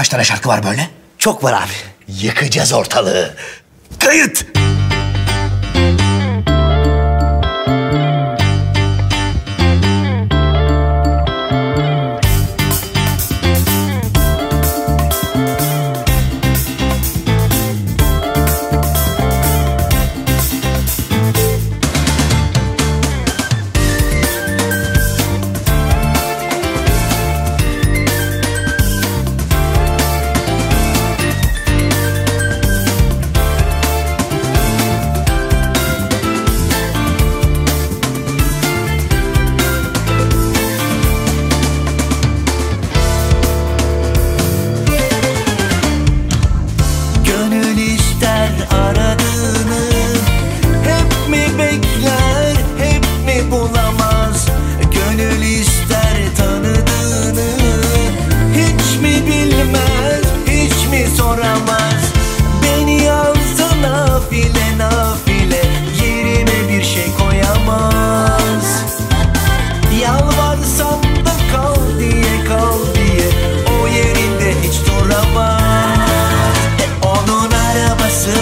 Kaç tane şarkı var böyle? Çok var abi. Yıkacağız ortalığı. Kayıt!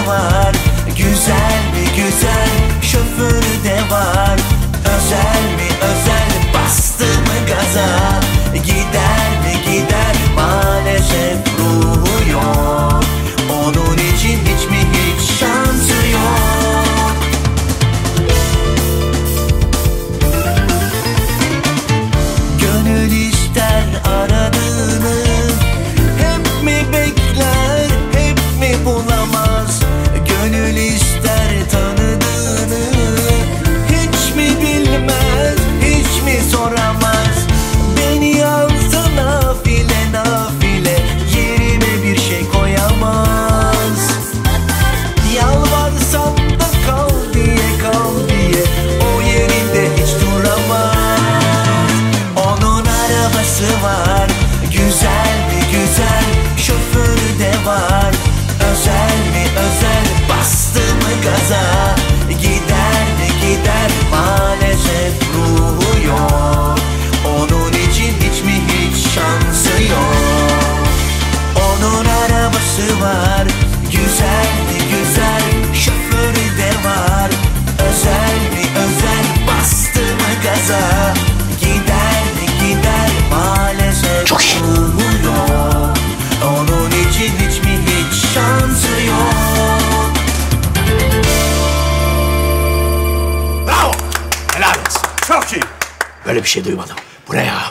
var. Güzel mi güzel? Şoförü de var. Öyle bir şey duymadım. Bu ne ya?